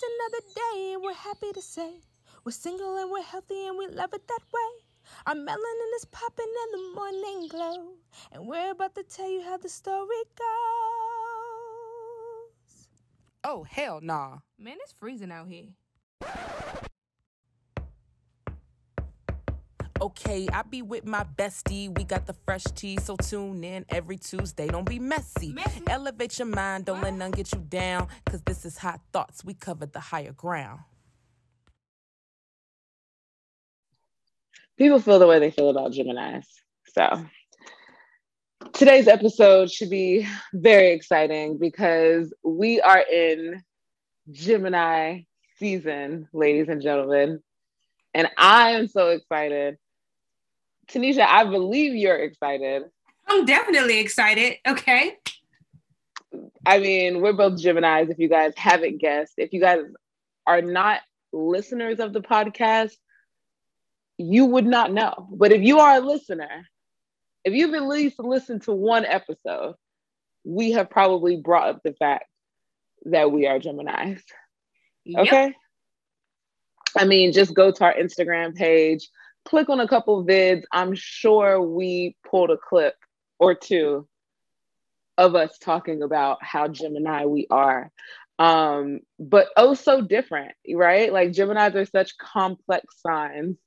It's another day, and we're happy to say we're single and we're healthy and we love it that way. Our melanin is popping in the morning glow, and we're about to tell you how the story goes. Oh, hell nah. Man, it's freezing out here. Okay, I be with my bestie. We got the fresh tea, so tune in every Tuesday. Don't be messy. Messy. Elevate your mind, don't let none get you down. Cause this is hot thoughts. We covered the higher ground. people feel the way they feel about Geminis. So today's episode should be very exciting because we are in Gemini season, ladies and gentlemen. And I am so excited. Tanisha, I believe you're excited. I'm definitely excited. Okay. I mean, we're both Geminis, if you guys haven't guessed. If you guys are not listeners of the podcast, you would not know. But if you are a listener, if you've at least listened to one episode, we have probably brought up the fact that we are Geminis. Yep. Okay. I mean, just go to our Instagram page, click on a couple vids. I'm sure we pulled a clip or two of us talking about how Gemini we are. Um, but oh, so different, right? Like Geminis are such complex signs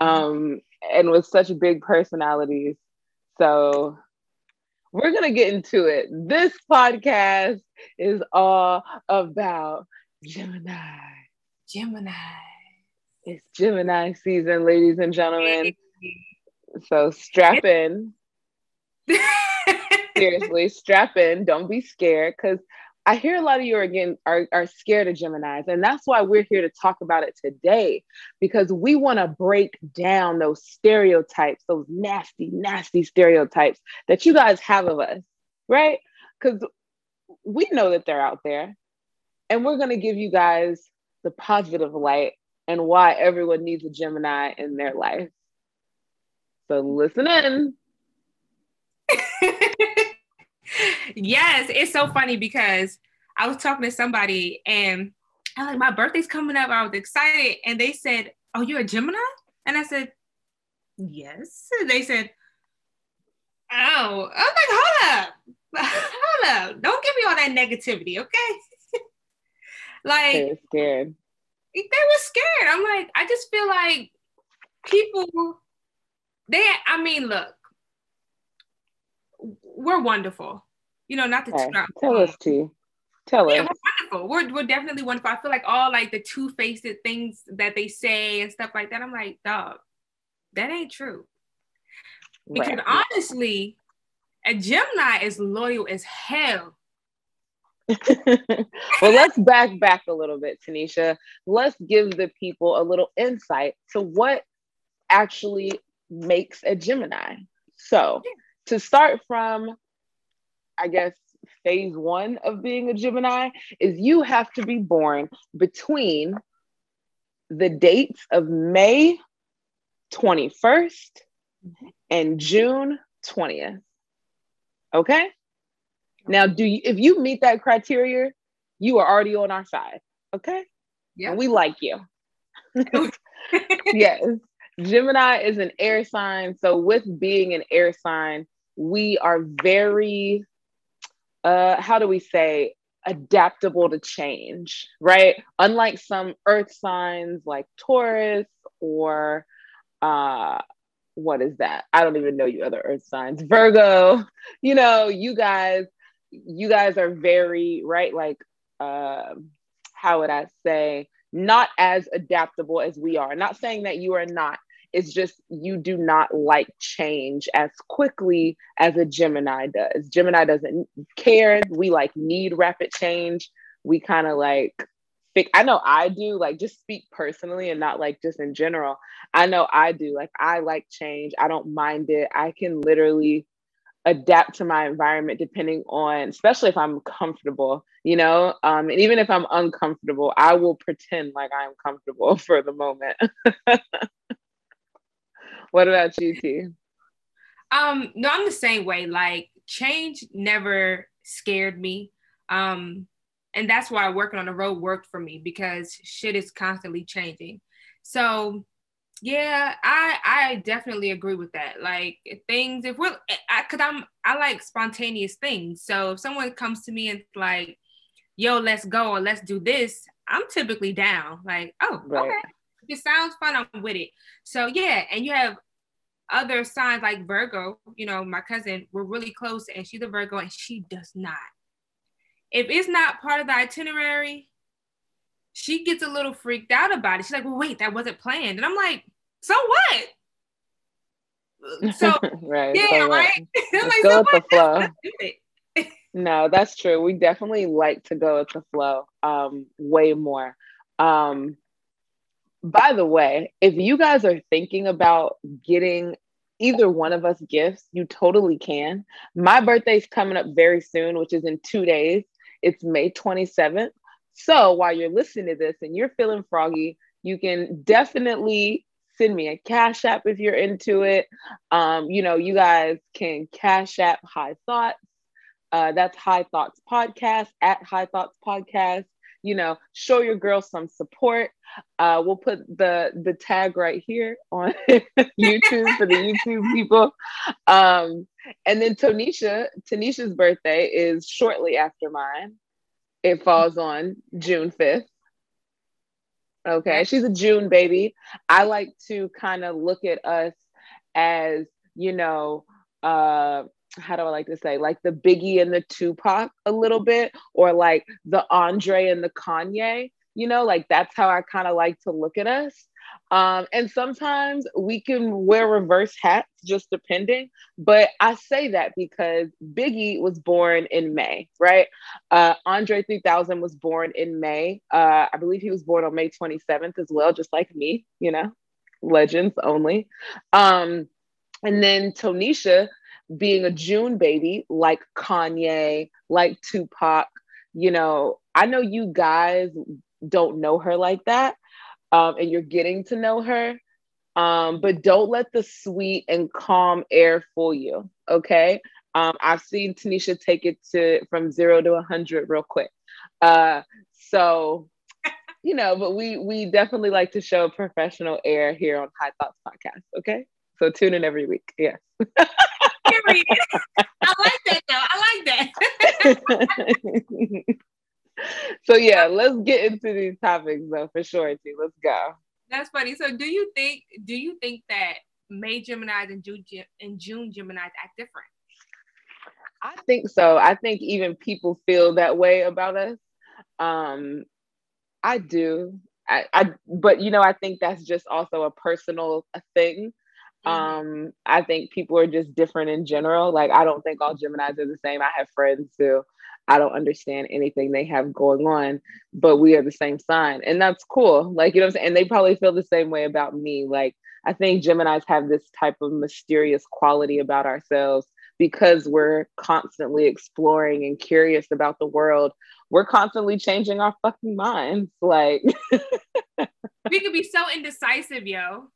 um, and with such big personalities. So we're going to get into it. This podcast is all about Gemini. Gemini. It's Gemini season, ladies and gentlemen. So strap in. Seriously, strap in. Don't be scared because I hear a lot of you are again are, are scared of Geminis, and that's why we're here to talk about it today because we want to break down those stereotypes, those nasty, nasty stereotypes that you guys have of us, right? Because we know that they're out there, and we're going to give you guys the positive light and why everyone needs a Gemini in their life. So listen in. yes, it's so funny because I was talking to somebody and I was like, my birthday's coming up. I was excited. And they said, Oh, you're a Gemini? And I said, Yes. And they said, Oh, I was like, hold up. Hold up. Don't give me all that negativity, okay? like scared. They were scared. I'm like, I just feel like people, they, I mean, look, we're wonderful. You know, not to Okay, Tell us, T. Tell yeah, us. we're wonderful. We're, we're definitely wonderful. I feel like all like the two faced things that they say and stuff like that. I'm like, dog, that ain't true. Because Right. honestly, a Gemini is loyal as hell. well, let's back back a little bit, Tanisha. Let's give the people a little insight to what actually makes a Gemini. So, to start from, I guess, phase one of being a Gemini is you have to be born between the dates of May 21st and June 20th. Okay? Now, do you if you meet that criteria, you are already on our side. Okay? Yeah. And we like you. yes. Gemini is an air sign. So with being an air sign, we are very uh how do we say adaptable to change, right? Unlike some earth signs like Taurus or uh what is that? I don't even know you other earth signs. Virgo, you know, you guys you guys are very right like um how would I say not as adaptable as we are. Not saying that you are not. It's just you do not like change as quickly as a Gemini does. Gemini doesn't care. We like need rapid change. We kind of like I know I do, like just speak personally and not like just in general. I know I do. Like I like change. I don't mind it. I can literally adapt to my environment depending on especially if i'm comfortable you know um, and even if i'm uncomfortable i will pretend like i'm comfortable for the moment what about you t Um, no, I'm the same way. Like change never scared me. Um, and that's why working on the road worked for me because shit is constantly changing. So yeah, I I definitely agree with that. Like things, if we're, eh, I, cause I'm I like spontaneous things. So if someone comes to me and like, "Yo, let's go," or "Let's do this," I'm typically down. Like, oh, right. okay, it sounds fun. I'm with it. So yeah, and you have other signs like Virgo. You know, my cousin, we're really close, and she's a Virgo, and she does not. If it's not part of the itinerary, she gets a little freaked out about it. She's like, well, wait, that wasn't planned. And I'm like, so what? So right. Yeah, so right. like, go so with what? the flow. no, that's true. We definitely like to go with the flow um, way more. Um, by the way, if you guys are thinking about getting either one of us gifts, you totally can. My birthday's coming up very soon, which is in two days. It's May 27th. So while you're listening to this and you're feeling froggy, you can definitely send me a cash app if you're into it. Um, you know, you guys can cash app high thoughts. Uh, that's High Thoughts Podcast at High Thoughts Podcast. You know, show your girl some support. Uh, we'll put the the tag right here on YouTube for the YouTube people. Um, and then Tonisha, Tanisha's birthday is shortly after mine. It falls on June 5th. Okay, she's a June baby. I like to kind of look at us as, you know, uh how do I like to say, like the Biggie and the Tupac a little bit, or like the Andre and the Kanye, you know, like that's how I kind of like to look at us. Um, and sometimes we can wear reverse hats, just depending. But I say that because Biggie was born in May, right? Uh, Andre 3000 was born in May. Uh, I believe he was born on May 27th as well, just like me, you know, legends only. Um, and then Tonisha being a June baby, like Kanye, like Tupac, you know, I know you guys don't know her like that um, and you're getting to know her. Um, but don't let the sweet and calm air fool you. Okay. Um, I've seen Tanisha take it to from zero to a hundred real quick. Uh, so you know, but we we definitely like to show professional air here on High Thoughts Podcast. Okay. So tune in every week. Yes. I like that though. I like that. so yeah, let's get into these topics though for sure. Too. Let's go. That's funny. So do you think do you think that May Geminis and June and June Geminis act different? I think so. I think even people feel that way about us. Um, I do. I, I but you know, I think that's just also a personal thing. Mm-hmm. Um, I think people are just different in general. Like I don't think all Geminis are the same. I have friends who I don't understand anything they have going on, but we are the same sign. And that's cool. Like, you know what I'm saying? And they probably feel the same way about me. Like, I think Geminis have this type of mysterious quality about ourselves because we're constantly exploring and curious about the world. We're constantly changing our fucking minds. Like, we could be so indecisive, yo.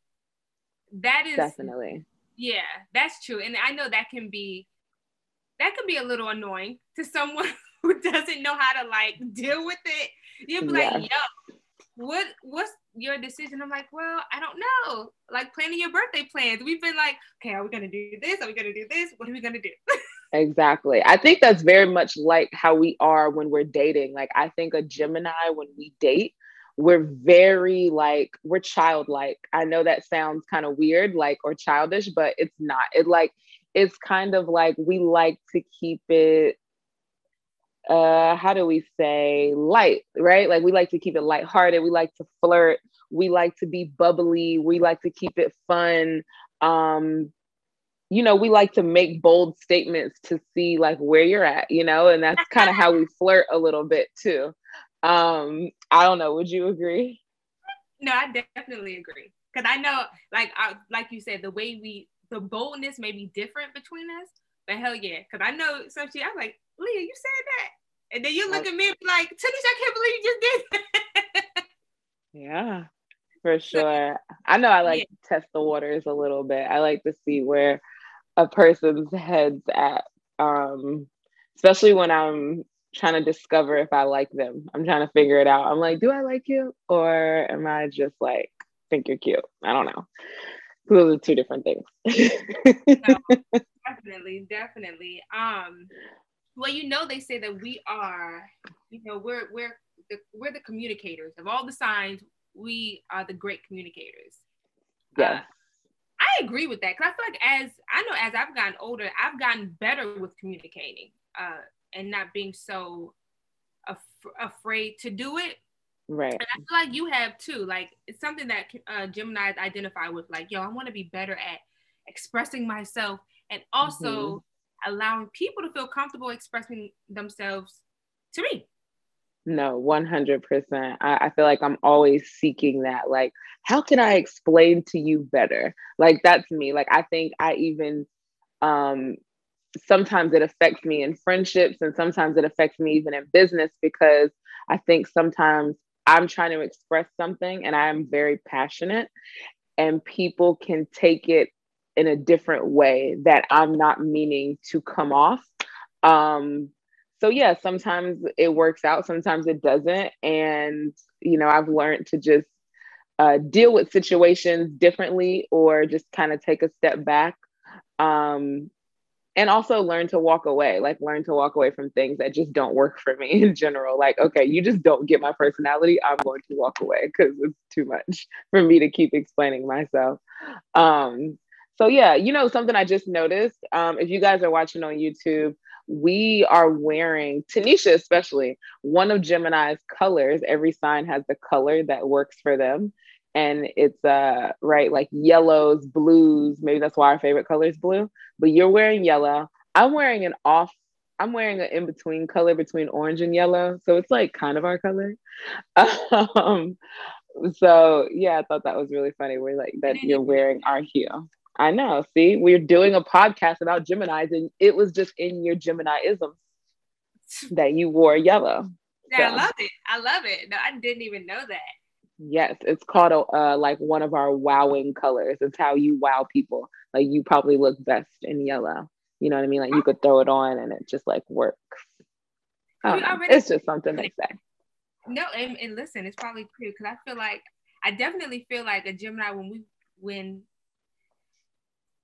That is definitely. Yeah, that's true. And I know that can be that can be a little annoying to someone who doesn't know how to like deal with it. You'll be yeah. like, yo, what what's your decision? I'm like, well, I don't know. Like planning your birthday plans. We've been like, okay, are we gonna do this? Are we gonna do this? What are we gonna do? exactly. I think that's very much like how we are when we're dating. Like I think a Gemini when we date, we're very like we're childlike. I know that sounds kind of weird, like or childish, but it's not. It like it's kind of like we like to keep it uh how do we say light right? Like we like to keep it lighthearted. We like to flirt. We like to be bubbly. We like to keep it fun. Um you know we like to make bold statements to see like where you're at you know? And that's kind of how we flirt a little bit too. Um i don't know. Would you agree? No i definitely agree. Because i know like I, like you said the way we the boldness may be different between us, but hell yeah, because I know some shit. I'm like, Leah, you said that, and then you look at me like, Tanisha, I can't believe you just did that. yeah, for sure. I know I like yeah. to test the waters a little bit. I like to see where a person's head's at, um, especially when I'm trying to discover if I like them. I'm trying to figure it out. I'm like, do I like you or am I just like think you're cute? I don't know. Those are two different things. no, definitely, definitely. Um, well, you know, they say that we are, you know, we're we're the, we're the communicators of all the signs. We are the great communicators. Yeah. Uh, I agree with that because I feel like as I know as I've gotten older, I've gotten better with communicating uh, and not being so af- afraid to do it. Right. And I feel like you have too. Like it's something that uh, Gemini's identify with. Like, yo, I want to be better at expressing myself and also mm-hmm. allowing people to feel comfortable expressing themselves to me. No, 100%. I, I feel like I'm always seeking that. Like, how can I explain to you better? Like, that's me. Like, I think I even, um, sometimes it affects me in friendships and sometimes it affects me even in business because I think sometimes I'm trying to express something and I'm very passionate and people can take it in a different way that I'm not meaning to come off. Um, so yeah, sometimes it works out, sometimes it doesn't. And, you know, I've learned to just uh, deal with situations differently or just kind of take a step back. Um, and also learn to walk away, like learn to walk away from things that just don't work for me in general. Like, okay, you just don't get my personality. I'm going to walk away because it's too much for me to keep explaining myself. Um, so yeah, you know, something I just noticed. Um, if you guys are watching on YouTube, we are wearing, Tanisha especially, one of Gemini's colors. Every sign has the color that works for them. And it's uh right like yellows, blues. Maybe that's why our favorite color is blue. But you're wearing yellow. I'm wearing an off. I'm wearing an in between color between orange and yellow, so it's like kind of our color. um, so yeah, I thought that was really funny. We're like that you're wearing our hue. I know. See, we're doing a podcast about Gemini's, and it was just in your Geminiism that you wore yellow. Yeah, so. I love it. I love it. No, I didn't even know that. Yes, it's called a, uh, like one of our wowing colors. It's how you wow people. Like you probably look best in yellow. You know what I mean? Like you could throw it on and it just like works. Already- it's just something they say. No, and, and listen, it's probably true because I feel like I definitely feel like a Gemini when we when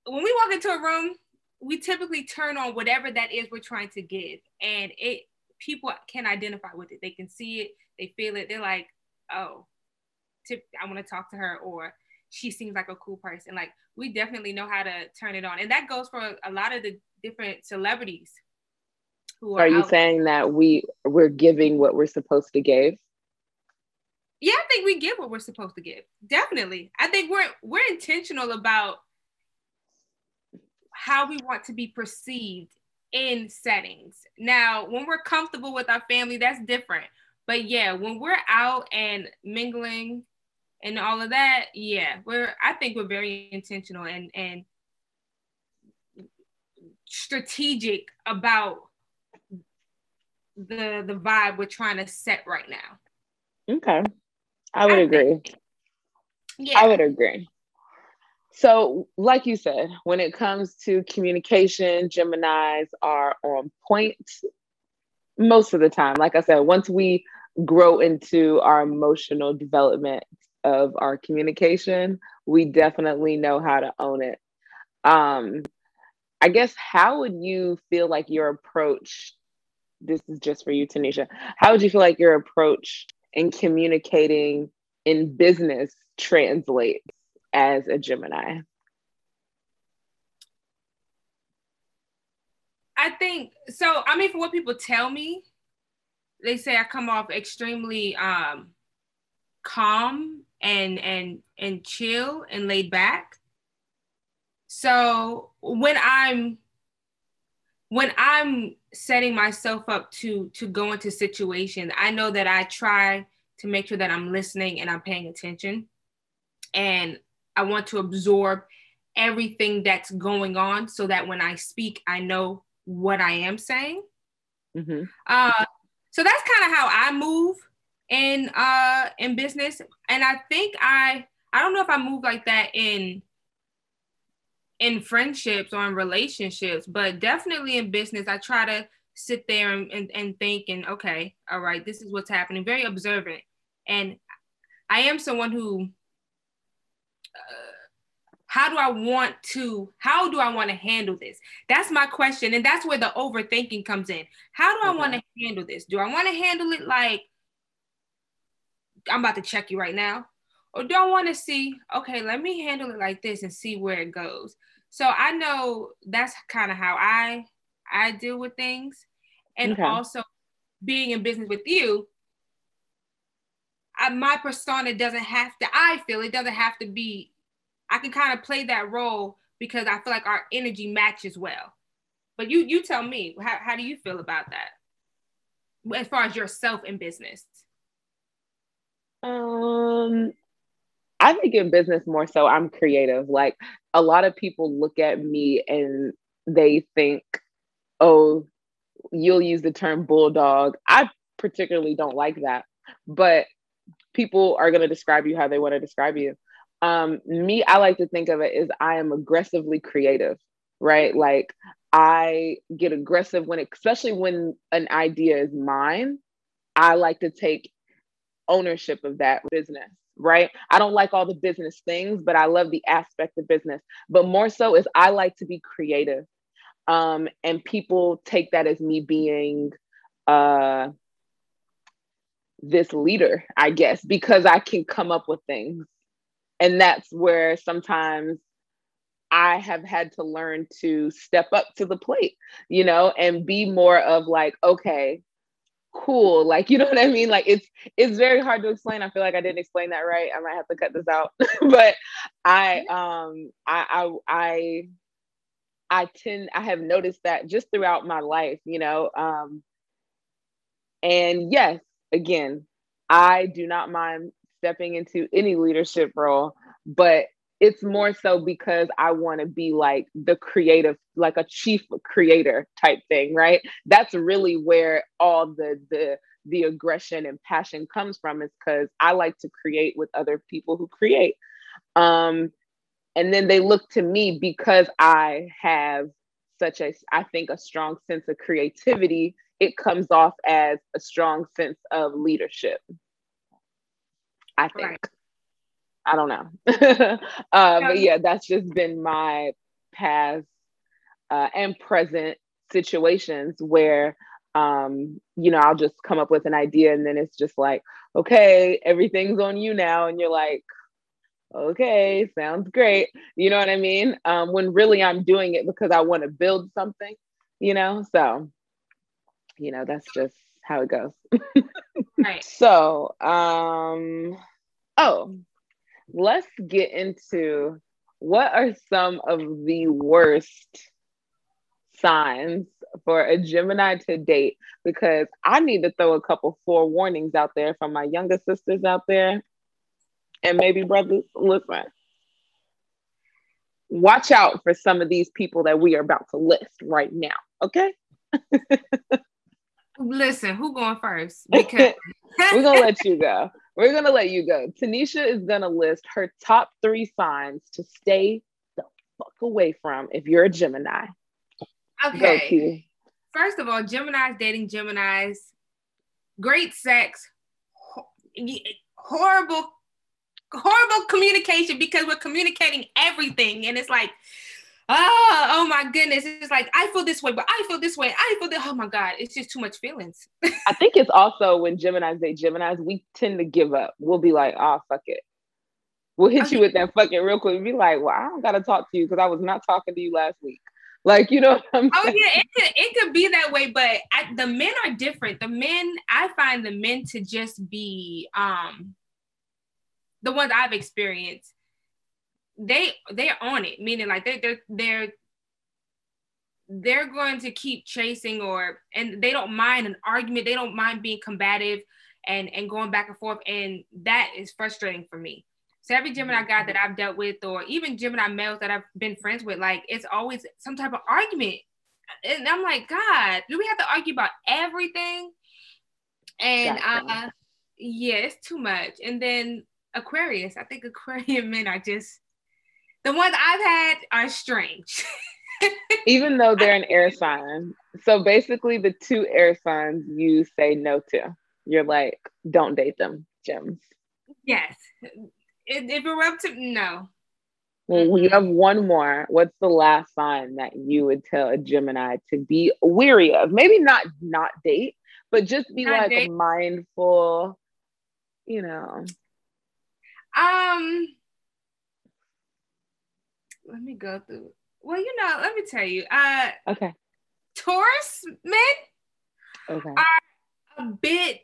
when we walk into a room, we typically turn on whatever that is we're trying to give, and it people can identify with it. They can see it, they feel it. They're like, oh, I want to talk to her, or she seems like a cool person. Like we definitely know how to turn it on, and that goes for a lot of the different celebrities. Who are, are you saying that we we're giving what we're supposed to give? Yeah, I think we give what we're supposed to give. Definitely, I think we're we're intentional about how we want to be perceived in settings. Now, when we're comfortable with our family, that's different. But yeah, when we're out and mingling and all of that, yeah, we're I think we're very intentional and and strategic about the the vibe we're trying to set right now. Okay. I would I agree. Think, yeah. I would agree. So, like you said, when it comes to communication, Geminis are on point most of the time. Like I said, once we grow into our emotional development of our communication, we definitely know how to own it. Um, I guess, how would you feel like your approach? This is just for you, Tanisha. How would you feel like your approach in communicating in business translates as a Gemini? I think so. I mean, for what people tell me, they say I come off extremely um, calm and and and chill and laid back. So when I'm when I'm setting myself up to to go into situations, I know that I try to make sure that I'm listening and I'm paying attention. And I want to absorb everything that's going on so that when I speak, I know what I am saying. Mm-hmm. Uh, so that's kind of how I move in uh, in business, and I think I I don't know if I move like that in in friendships or in relationships, but definitely in business, I try to sit there and, and, and think and okay, all right, this is what's happening. Very observant. And I am someone who uh, how do I want to, how do I want to handle this? That's my question. And that's where the overthinking comes in. How do I okay. want to handle this? Do I want to handle it like I'm about to check you right now? Or do I want to see, okay, let me handle it like this and see where it goes? So I know that's kind of how I I deal with things. And okay. also being in business with you, I, my persona doesn't have to, I feel it doesn't have to be I can kind of play that role because I feel like our energy matches well. But you you tell me, how, how do you feel about that? As far as yourself in business? Um I think in business more so I'm creative. Like a lot of people look at me and they think, oh, you'll use the term bulldog. I particularly don't like that. But people are going to describe you how they want to describe you um me i like to think of it as i am aggressively creative right like i get aggressive when especially when an idea is mine i like to take ownership of that business right? I don't like all the business things but i love the aspect of business. But more so is i like to be creative um and people take that as me being uh this leader i guess because i can come up with things. And that's where sometimes I have had to learn to step up to the plate, you know, and be more of like, okay, cool. Like, you know what I mean? Like it's it's very hard to explain. I feel like I didn't explain that right. I might have to cut this out. but I um I I I I tend I have noticed that just throughout my life, you know. Um and yes, again, I do not mind stepping into any leadership role, but it's more so because I want to be like the creative, like a chief creator type thing, right? That's really where all the the the aggression and passion comes from is because I like to create with other people who create. Um, and then they look to me because I have such a, I think, a strong sense of creativity. It comes off as a strong sense of leadership. I think. Right. I don't know. uh, but yeah, that's just been my past uh, and present situations where um, you know, I'll just come up with an idea and then it's just like, okay, everything's on you now. And you're like, okay, sounds great. You know what I mean? Um, when really I'm doing it because I want to build something, you know? So, you know, that's just how it goes. right. So, um, oh, let's get into what are some of the worst signs for a Gemini to date because I need to throw a couple forewarnings out there from my younger sisters out there and maybe brothers. Listen, watch out for some of these people that we are about to list right now. Okay. Listen, who going first? Because we're gonna let you go. We're gonna let you go. Tanisha is gonna list her top three signs to stay the fuck away from if you're a Gemini. Okay. First of all, Gemini's dating Gemini's, great sex, horrible, horrible communication because we're communicating everything, and it's like oh, oh my goodness. It's like I feel this way, but I feel this way. I feel that. Oh my God, it's just too much feelings. I think it's also when Gemini's date Gemini's, we tend to give up. We'll be like, oh fuck it. We'll hit okay. you with that fucking real quick. Be like, well, I don't gotta talk to you because I was not talking to you last week. Like, you know Oh yeah, it could it could be that way, but I, the men are different. The men, I find the men to just be um the ones I've experienced they they're on it, meaning like they they're they're they're going to keep chasing or and they don't mind an argument, they don't mind being combative and and going back and forth, and that is frustrating for me. So every Gemini guy that I've dealt with, or even Gemini males that I've been friends with, like it's always some type of argument. And I'm like, God, do we have to argue about everything? And uh, yeah, it's too much. And then Aquarius, I think Aquarian men are just the ones I've had are strange. Even though they're an air sign. So basically, the two air signs you say no to. You're like, don't date them, gems. Yes. If, it were up to no. Well, we have one more. What's the last sign that you would tell a Gemini to be weary of? Maybe not not date, but just be not like date. mindful, you know. Um let me go through. Well, you know, let me tell you. Uh okay. Taurus men okay. are a bit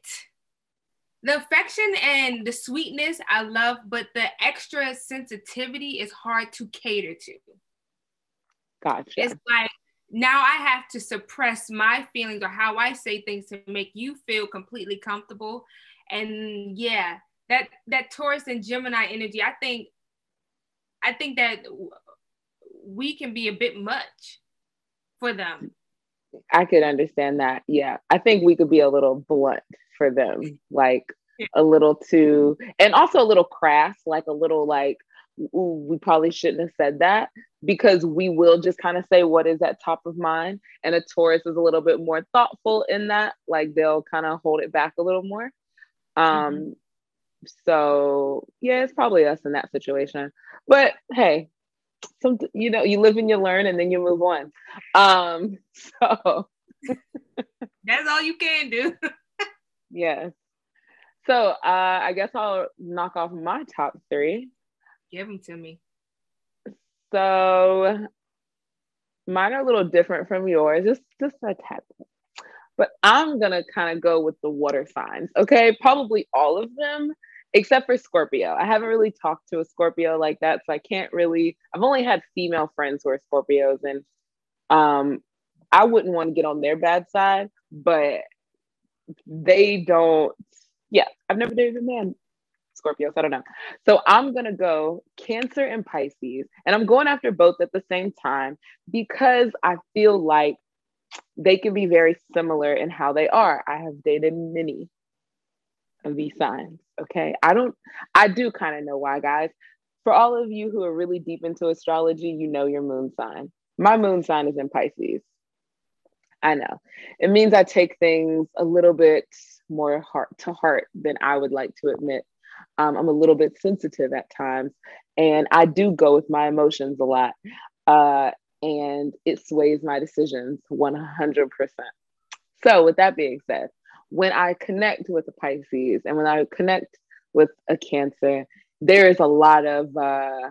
the affection and the sweetness I love, but the extra sensitivity is hard to cater to. Gotcha. It's like now I have to suppress my feelings or how I say things to make you feel completely comfortable. And yeah, that that Taurus and Gemini energy, I think I think that we can be a bit much for them. I could understand that. Yeah. I think we could be a little blunt for them, like yeah. a little too, and also a little crass, like a little like, ooh, we probably shouldn't have said that because we will just kind of say what is at top of mind. And a Taurus is a little bit more thoughtful in that, like they'll kind of hold it back a little more. Um, mm-hmm. So yeah, it's probably us in that situation. But hey, some you know you live and you learn and then you move on. Um so. That's all you can do. Yes so uh i guess i'll knock off my top three. Give them to me. So mine are a little different from yours just just a tad but i'm gonna kind of go with the water signs okay? Probably all of them except for Scorpio. I haven't really talked to a Scorpio like that, so I can't really. I've only had female friends who are Scorpios, and um, I wouldn't want to get on their bad side, but they don't. Yeah, I've never dated a man Scorpio, so I don't know. So I'm gonna go Cancer and Pisces, and I'm going after both at the same time because I feel like they can be very similar in how they are. I have dated many of these signs. Okay. I don't, I do kind of know why, guys. For all of you who are really deep into astrology, you know your moon sign. My moon sign is in Pisces. I know. It means I take things a little bit more heart to heart than I would like to admit. Um, I'm a little bit sensitive at times, and I do go with my emotions a lot. Uh, and it sways my decisions 100%. So, with that being said, when I connect with a Pisces and when I connect with a Cancer, there is a lot of uh,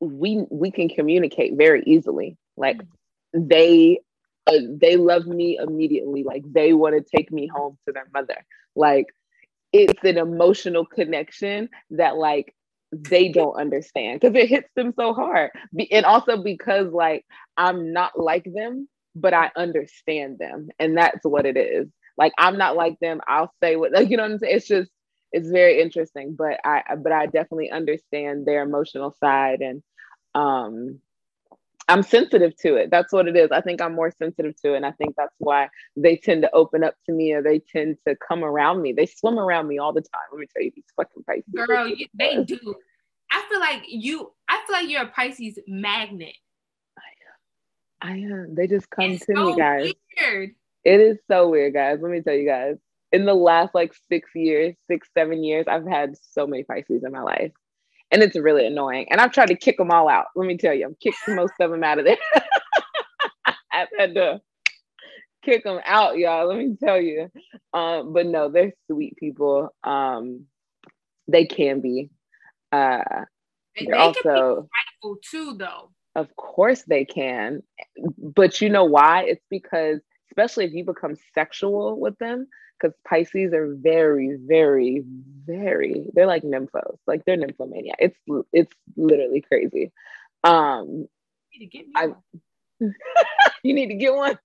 we we can communicate very easily. Like they uh, they love me immediately. Like they want to take me home to their mother. Like it's an emotional connection that like they don't understand because it hits them so hard. and also because like I'm not like them but I understand them. And that's what it is. Like I'm not like them. I'll say what like you know what I'm saying? It's just it's very interesting. But I but I definitely understand their emotional side and um I'm sensitive to it. That's what it is. I think I'm more sensitive to it. And I think that's why they tend to open up to me or they tend to come around me. They swim around me all the time. Let me tell you, these fucking Pisces. Girl, they do. I feel like you, I feel like you're a Pisces magnet. I am. They just come it's to so me, guys. Weird. It is so weird, guys. Let me tell you guys. In the last like six years, six, seven years, I've had so many Pisces in my life. And it's really annoying. And I've tried to kick them all out. Let me tell you, I've kicked most of them out of there. I've had to kick them out, y'all. Let me tell you. Um, but no, they're sweet people. Um, they can be. Uh, they're they also be too, though. Of course they can. But you know why? It's because, especially if you become sexual with them, because Pisces are very, very, very, they're like nymphos. Like they're nymphomania. It's it's literally crazy. Um you need to, I, you need to get one.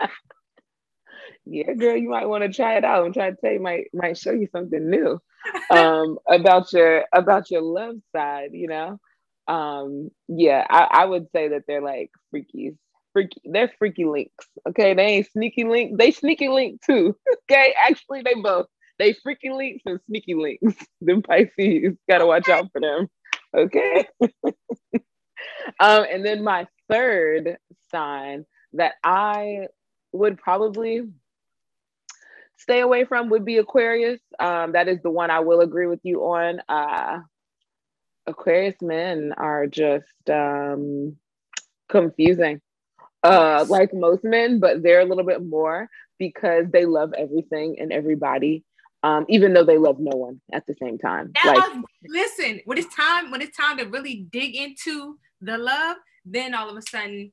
yeah, girl, you might want to try it out. I'm trying to tell you, might might show you something new um, about your about your love side. You know, um yeah I, I would say that they're like freakies. Freaky they're freaky links okay? They ain't sneaky link they sneaky link too okay? Actually they both. They freaky links and sneaky links. Them pisces gotta watch out for them okay? Um, and then my third sign that I would probably stay away from would be Aquarius. Um, that is the one I will agree with you on. Uh, Aquarius men are just um, confusing, uh, like most men, but they're a little bit more because they love everything and everybody. Um, even though they love no one at the same time. That like, was, listen, when it's time, when it's time to really dig into the love, then all of a sudden,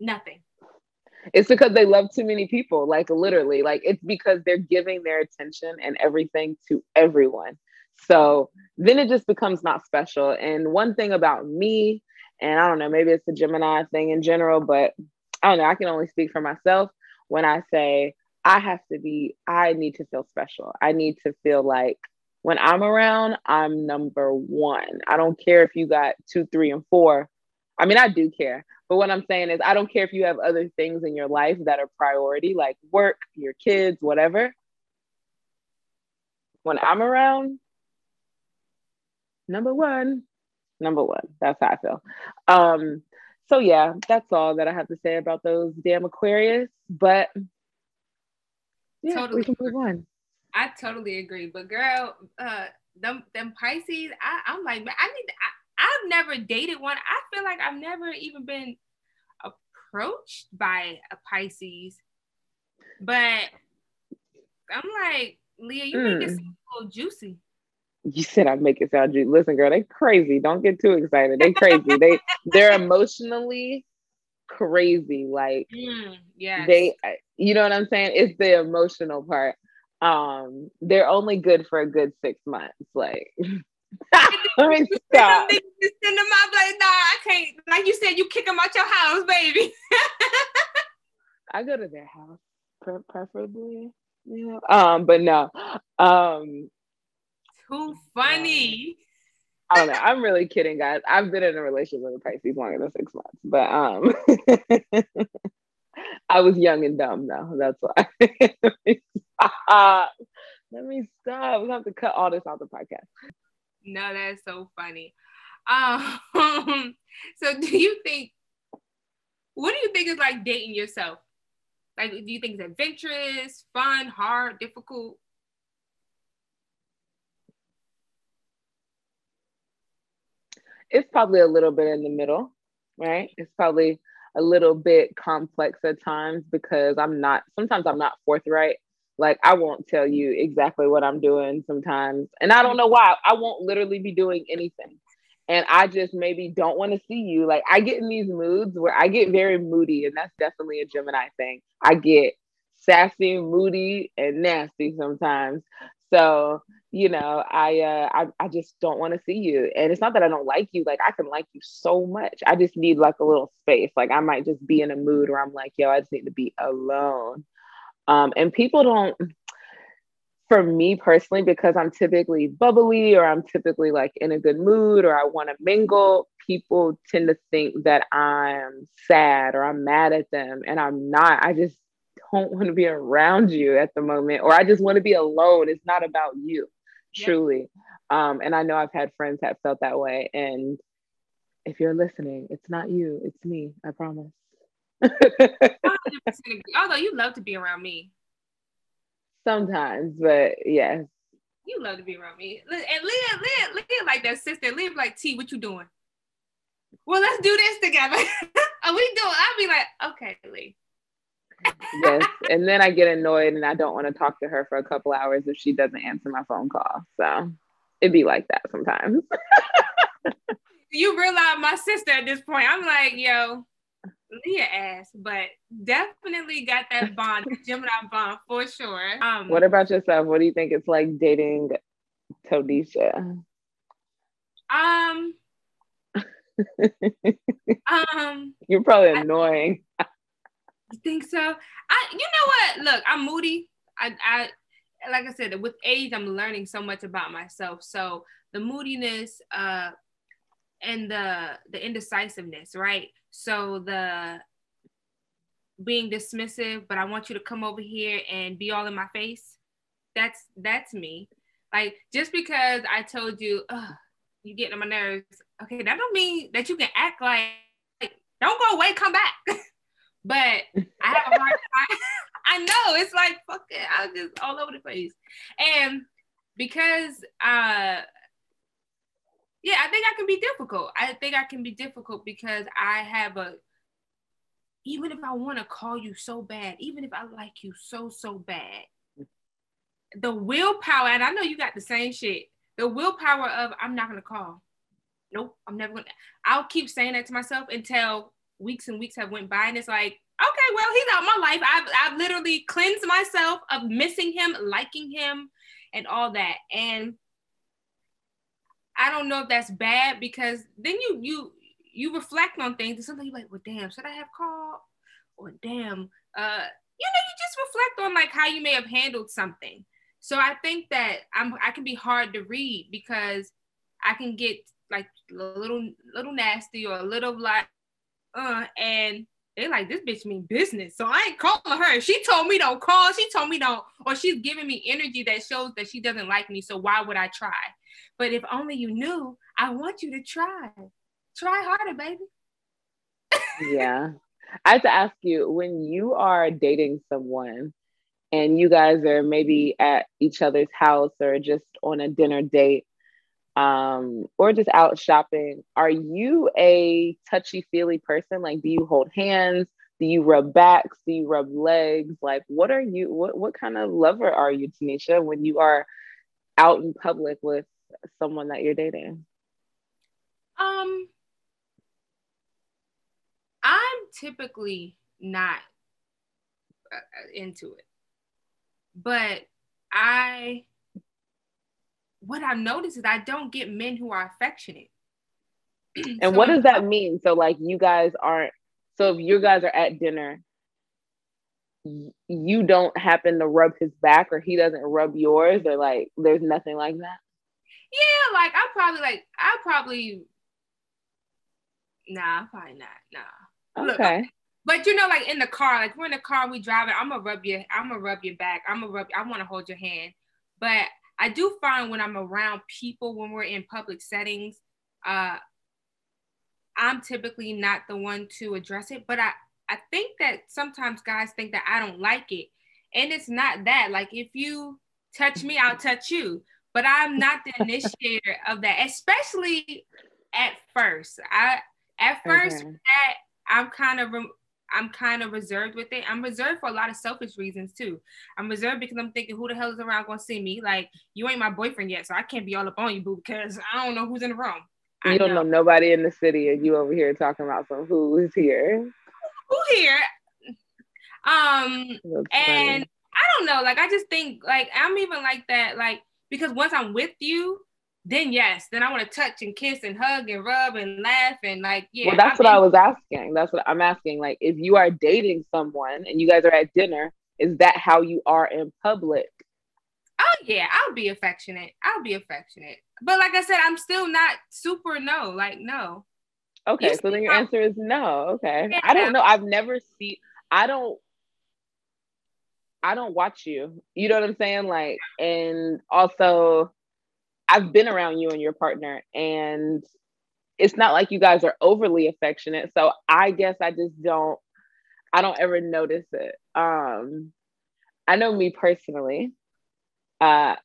nothing. It's because they love too many people, like literally. Like it's because they're giving their attention and everything to everyone. So then it just becomes not special. And one thing about me, and I don't know, maybe it's a Gemini thing in general, but I don't know, I can only speak for myself when I say I have to be, I need to feel special. I need to feel like when I'm around, I'm number one. I don't care if you got two, three, and four. I mean, I do care, but what I'm saying is, I don't care if you have other things in your life that are priority, like work, your kids, whatever. When I'm around, number one, number one. That's how I feel. Um, so yeah, that's all that I have to say about those damn Aquarius. But yeah, totally. we can move on. I totally agree. But girl, uh, them them Pisces, I, I'm like, I need. To, I, I've never dated one. I feel like I've never even been approached by a Pisces. But I'm like, Leah, you mm. make it mm. a little juicy. You said I make it sound juicy. Listen, girl, they crazy. Don't get too excited. They crazy. they they're emotionally crazy. Like mm, yeah, they you know what I'm saying? It's the emotional part. Um, they're only good for a good six months. Like I mean, stop. Send them out like, nah, I can't. Like you said, you kick them out your house, baby. I go to their house, preferably. Yeah. Um, but no. Um, too funny. I don't know. I'm really kidding, guys. I've been in a relationship with a Pisces longer than six months, but um, I was young and dumb though. That's why. Let me stop. Let me stop. We have to cut all this out the podcast. No, that's so funny. Um, so do you think? What do you think is like dating yourself? Like, do you think it's adventurous, fun, hard, difficult? It's probably a little bit in the middle, right? It's probably a little bit complex at times because I'm not, sometimes I'm not forthright like I won't tell you exactly what I'm doing sometimes. And I don't know why. I won't literally be doing anything. And I just maybe don't want to see you. Like I get in these moods where I get very moody, and that's definitely a Gemini thing. I get sassy, moody, and nasty sometimes. So, you know, I uh I, I just don't want to see you. And it's not that I don't like you, like I can like you so much. I just need like a little space. Like I might just be in a mood where I'm like, yo, I just need to be alone. Um, and people don't, for me personally, because I'm typically bubbly or I'm typically like in a good mood or I want to mingle, people tend to think that I'm sad or I'm mad at them. And I'm not. I just don't want to be around you at the moment, or I just want to be alone. It's not about you, truly. Um, and I know I've had friends that felt that way. And if you're listening, it's not you, it's me. I promise. Although you love to be around me. Sometimes, but yes. You love to be around me. And Leah, Leah, Leah like that sister. Leah like, T, what you doing? Well, let's do this together. Are we doing? I'll be like, okay, Lee. Yes. And then I get annoyed and I don't want to talk to her for a couple hours if she doesn't answer my phone call. So it'd be like that sometimes. you realize my sister at this point. I'm like, yo, Leah ass, but definitely got that bond, Gemini bond for sure. Um, what about yourself? What do you think it's like dating Tanisha? Um, um, you're probably annoying. I, you think so? I, you know what? Look, I'm moody. I, I, like I said, with age, I'm learning so much about myself. So the moodiness, uh, and the the indecisiveness, right? So the being dismissive, but I want you to come over here and be all in my face. That's that's me. Like just because I told you, you getting on my nerves, okay, that don't mean that you can act like, like don't go away, come back. but I have a hard time. I know it's like fuck it, I was just all over the place. And because uh yeah, I think I can be difficult. I think I can be difficult because I have a even if I want to call you so bad, even if I like you so so bad, the willpower, and I know you got the same shit. The willpower of I'm not gonna call. Nope, I'm never gonna. I'll keep saying that to myself until weeks and weeks have went by, and it's like, okay, well, he's out my life. I've I've literally cleansed myself of missing him, liking him, and all that. And I don't know if that's bad because then you you you reflect on things and sometimes you're like, well, damn, should I have called? Or damn, uh, you know, you just reflect on like how you may have handled something. So I think that I'm I can be hard to read because I can get like a little little nasty or a little like uh and they like this bitch mean business. So I ain't calling her. She told me don't call. She told me don't, or she's giving me energy that shows that she doesn't like me. So why would I try? But if only you knew, I want you to try. Try harder, baby. yeah. I have to ask you when you are dating someone and you guys are maybe at each other's house or just on a dinner date um, or just out shopping, are you a touchy feely person? Like, do you hold hands? Do you rub backs? Do you rub legs? Like, what are you? What what kind of lover are you, Tanisha, when you are out in public with someone that you're dating? Um, I'm typically not uh, into it but I, what I've noticed is I don't get men who are affectionate. and so what does that mean? So, like, you guys aren't, so if you guys are at dinner, you don't happen to rub his back or he doesn't rub yours, or like, there's nothing like that? Yeah, like, I probably, like, I probably, nah, probably not, nah. Okay. Look, but you know, like in the car, like we're in the car, we driving. I'm gonna rub your, I'm gonna rub your back. I'm gonna rub. I want to hold your hand. But I do find when I'm around people, when we're in public settings, uh, I'm typically not the one to address it. But I, I think that sometimes guys think that I don't like it, and it's not that. Like if you touch me, I'll touch you. But I'm not the initiator of that, especially at first. I at first okay. that I'm kind of I'm kind of reserved with it. I'm reserved for a lot of selfish reasons too. I'm reserved because I'm thinking, who the hell is around going to see me? Like, you ain't my boyfriend yet, so I can't be all up on you, boo, because I don't know who's in the room. You don't know. know. nobody in the city, and you over here talking about some who is here. Who here? Um, and I don't know. Like, I just think, like, I'm even like that, like, because once I'm with you, then yes, then I want to touch and kiss and hug and rub and laugh and like yeah. Well, that's I'm what in- I was asking. That's what I'm asking. Like, if you are dating someone and you guys are at dinner, is that how you are in public? Oh yeah, I'll be affectionate. I'll be affectionate. But like I said, I'm still not super no. Like no. Okay, so then your answer is no. Okay, yeah. I don't know. I've never seen. I don't. I don't watch you. You know what I'm saying? Like, and also I've been around you and your partner, and it's not like you guys are overly affectionate. So I guess I just don't, I don't ever notice it. Um, I know me personally, uh,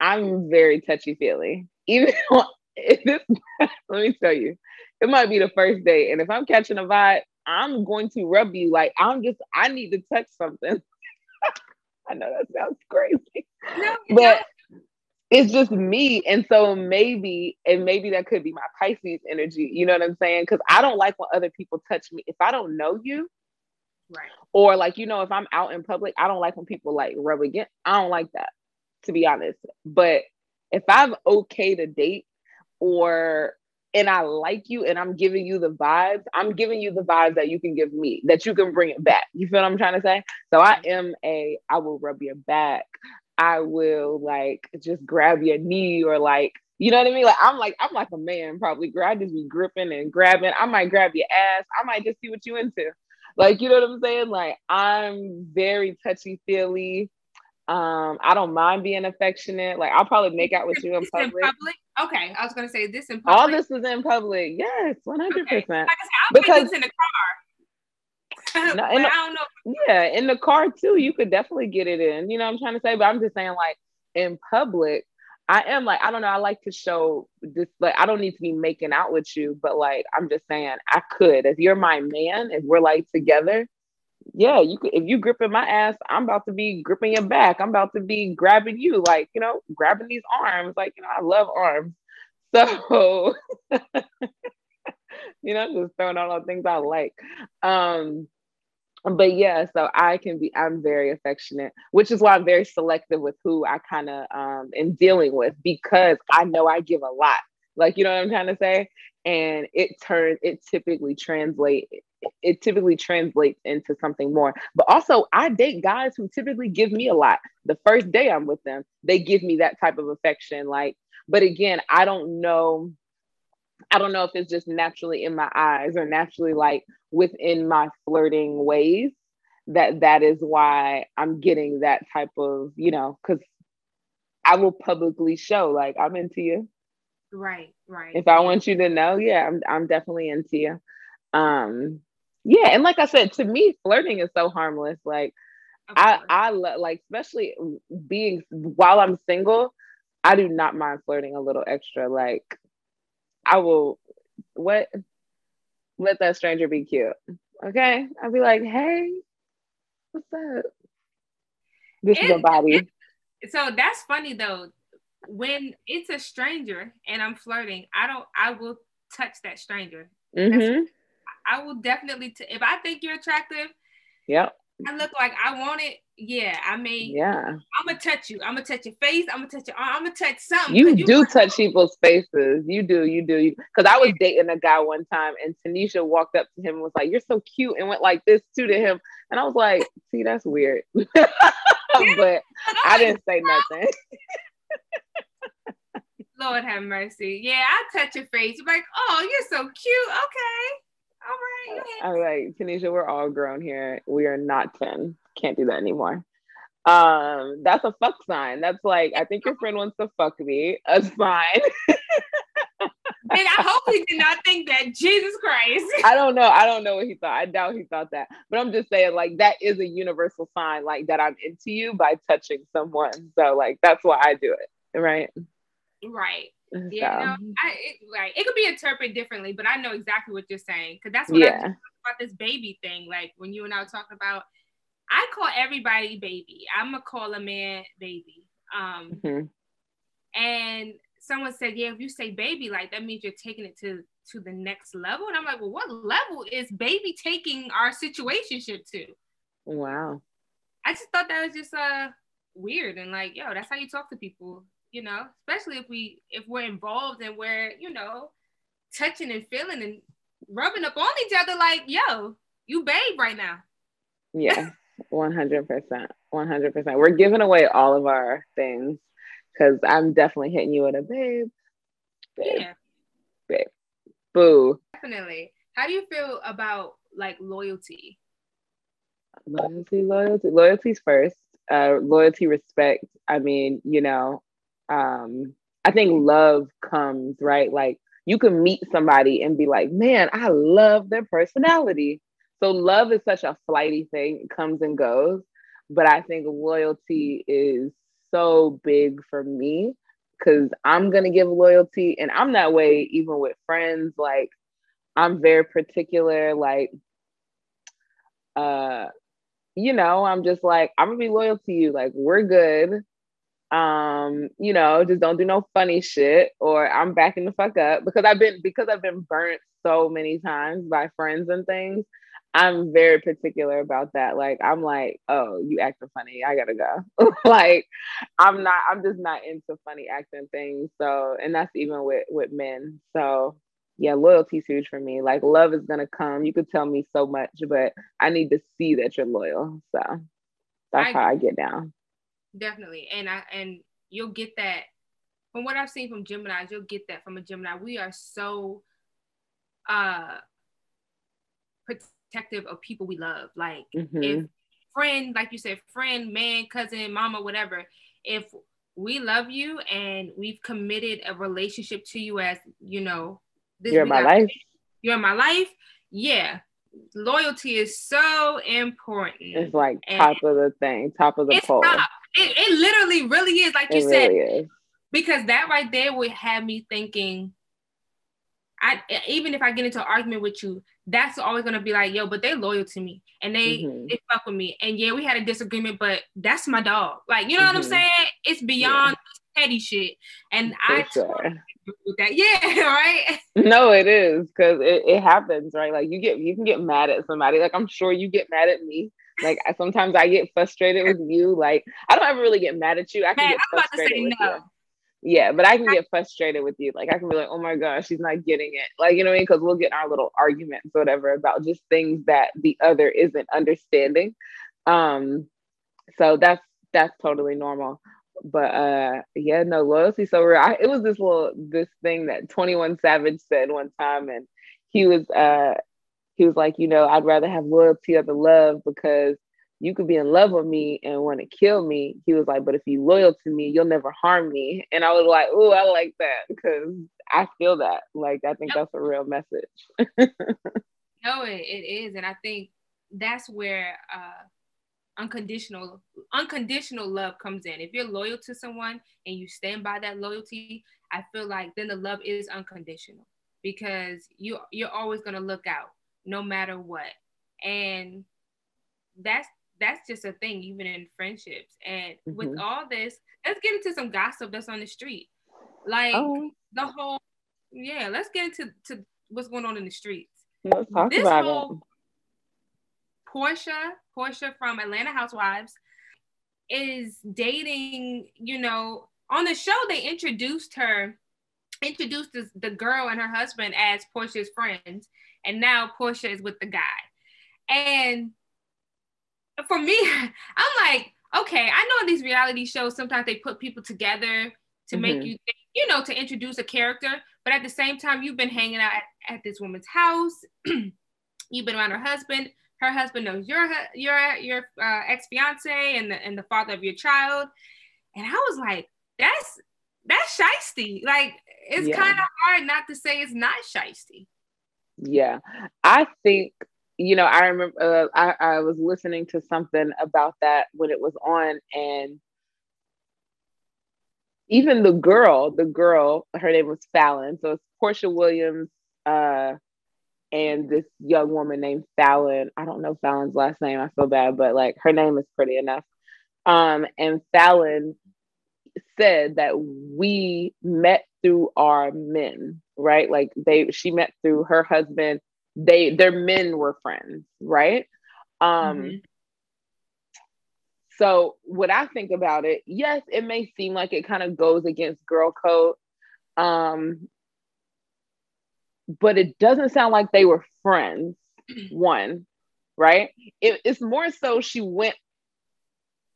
I'm very touchy feely. Even if this, let me tell you, it might be the first date, and if I'm catching a vibe, I'm going to rub you. Like I'm just, I need to touch something. I know that sounds crazy, no, but it's just me. And so maybe, and maybe that could be my Pisces energy. You know what I'm saying? Because I don't like when other people touch me. If I don't know you, right. Or like, you know, if I'm out in public, I don't like when people like rub against. I don't like that, to be honest. But if I'm okay to date or and I like you and I'm giving you the vibes, I'm giving you the vibes that you can give me, that you can bring it back. You feel what I'm trying to say? So I mm-hmm. am a I will rub your back. I will like just grab your knee or like, you know what I mean? Like I'm like, I'm like a man probably. I just be gripping and grabbing. I might grab your ass. I might just see what you into. Like, you know what I'm saying? Like I'm very touchy feely. Um, I don't mind being affectionate. Like I'll probably make out with you in public. in public. Okay, I was gonna say this in public. All this is in public. Yes, one hundred percent. Like I said, I'll because, in the car. no, the, I don't know. Yeah, in the car too, you could definitely get it in. You know what I'm trying to say? But I'm just saying, like in public, I am like, I don't know, I like to show this, like, I don't need to be making out with you, but like, I'm just saying, I could. If you're my man, if we're like together, yeah, you could, if you gripping my ass, I'm about to be gripping your back. I'm about to be grabbing you, like, you know, grabbing these arms. Like, you know, I love arms. So, you know, just throwing out all the things I like. Um, but yeah, so I can be, I'm very affectionate, which is why I'm very selective with who I kind of um am dealing with because I know I give a lot. Like, you know what I'm trying to say? And it turns, it typically translate, it typically translates into something more. But also, I date guys who typically give me a lot. The first day I'm with them, they give me that type of affection. Like, but again, I don't know I don't know if it's just naturally in my eyes or naturally like within my flirting ways that that is why I'm getting that type of, you know, because I will publicly show like I'm into you. Right, right. If I want you to know, yeah, I'm I'm definitely into you. Um, yeah, and like I said, to me, flirting is so harmless. Like I I love like especially being while I'm single, I do not mind flirting a little extra. Like I will what let that stranger be cute. Okay. I'll be like, hey, what's up? This is a body. so that's funny though. When it's a stranger and I'm flirting, I don't I will touch that stranger. Mm-hmm. I will definitely t- if I think you're attractive, yep. I look like I want it, yeah, I mean, yeah, I'm gonna touch you. I'm gonna touch your face. I'm gonna touch your arm. I'm gonna touch something. You, you do touch people's faces. You do, you do. Because I was dating a guy one time, and Tanisha walked up to him and was like, "You're so cute," and went like this too to him, and I was like, "See, that's weird," but I didn't say nothing. Lord have mercy. Yeah, I touch your face. You're like, "Oh, you're so cute." Okay. All right. I'm like, Tanisha, we're all grown here. We are not 10. Can't do that anymore. Um, that's a fuck sign. That's like, I think your friend wants to fuck me. A sign. and I hope he did not think that. Jesus Christ. I don't know. I don't know what he thought. I doubt he thought that. But I'm just saying, like, that is a universal sign, like that I'm into you by touching someone. So, like, that's why I do it. Right. Right. Yeah, you know, I, it, right. It could be interpreted differently, but I know exactly what you're saying because that's what yeah. I about this baby thing. Like when you and I were talking about, I call everybody baby. I'm gonna call a man baby. Um, mm-hmm. and someone said, yeah, if you say baby, like that means you're taking it to to the next level. And I'm like, well, what level is baby taking our situationship to? Wow. I just thought that was just uh weird and like, yo, that's how you talk to people you know, especially if we if we're involved and we're, you know, touching and feeling and rubbing up on each other like, yo, you babe right now. Yeah, 100%. 100%. We're giving away all of our things because I'm definitely hitting you with a babe. babe yeah. Babe. Boo. Definitely. How do you feel about like loyalty? Loyalty, loyalty. Loyalty's first. Uh, loyalty, respect. I mean, you know, um i think love comes right like you can meet somebody and be like man i love their personality so love is such a flighty thing. It comes and goes. But i think loyalty is so big for me because i'm gonna give loyalty and i'm that way even with friends. Like i'm very particular like uh you know i'm just like i'm gonna be loyal to you. Like we're good. Um you know just don't do no funny shit or i'm backing the fuck up because i've been because i've been burnt so many times by friends and things i'm very particular about that. Like i'm like oh you acting funny. I gotta go. Like i'm not i'm just not into funny acting things. So and that's even with with men. So yeah loyalty's huge for me. Like love is gonna come. You could tell me so much but i need to see that you're loyal. So that's I, how i get down. Definitely. And I and you'll get that from what I've seen from Geminis, you'll get that from a Gemini. We are so uh protective of people we love. Like mm-hmm. if friend, like you said, friend, man, cousin, mama, whatever, if we love you and we've committed a relationship to you as you know this you're my life. You're my life. Yeah. Loyalty is so important. It's like and top of the thing top of the pole. it, it, literally really is like you it said. really because that right there would have me thinking I even if I get into an argument with you, that's always gonna be like, yo, but they loyal to me and they mm-hmm. they fuck with me. And yeah, we had a disagreement, but that's my dog. Like, you know mm-hmm. what I'm mm-hmm. saying? It's beyond yeah. petty shit. And For I sure. with that. Yeah, right. No, it is because it, it happens, right? Like you get you can get mad at somebody. Like I'm sure you get mad at me. Like I, sometimes I get frustrated with you. Like I don't ever really get mad at you. I can Man, get frustrated with no. you yeah, but I can get frustrated with you. Like I can be like, oh my gosh, she's not getting it. Like, you know what I mean? Because we'll get our little arguments or whatever about just things that the other isn't understanding. Um, so that's that's totally normal. But uh yeah, no loyalty so real. I, it was this little this thing that 21 Savage said one time, and he was uh he was like, you know, I'd rather have loyalty over love because you could be in love with me and want to kill me. He was like, but if you loyal to me, you'll never harm me. And I was like, oh, I like that because I feel that. Like, I think that's a real message. no, it, it is. And I think that's where uh, unconditional unconditional love comes in. If you're loyal to someone and you stand by that loyalty, I feel like then the love is unconditional because you you're always gonna look out no matter what. And that's that's just a thing, even in friendships. And mm-hmm. with all this, let's get into some gossip that's on the street. Like oh. the whole, yeah, let's get into to what's going on in the streets. Let's talk this about whole, it. Portia, Porsha from Atlanta Housewives, is dating, you know, on the show they introduced her, introduced this, the girl and her husband as Porsha's friends, and now Porsha is with the guy. And for me, I'm like, okay, I know in these reality shows sometimes they put people together to mm-hmm. make you think, you know, to introduce a character, but at the same time, you've been hanging out at, at this woman's house. you've been around her husband. Her husband knows your your your uh, ex fiance and the and the father of your child. And I was like, that's that's shisty. Like it's yeah. kind of hard not to say it's not shisty. Yeah, I think you know, I remember uh, I, I was listening to something about that when it was on, and even the girl, the girl, her name was Falynn. So it's Porsha Williams uh, and this young woman named Falynn. I don't know Falynn's last name. I feel bad, but like her name is pretty enough. Um, and Falynn said that we met through our men, right? Like they, she met through her husband they their men were friends, right? Um mm-hmm. so what I think about it, yes, it may seem like it kind of goes against girl code. Um but it doesn't sound like they were friends, one, right? It, it's more so she went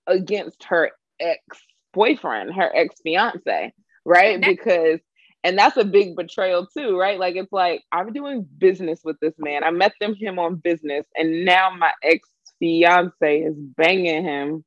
against her ex boyfriend, her ex fiance, right? Because and that's a big betrayal too right? Like it's like i'm doing business with this man. I met them him on business and now my ex fiance is banging him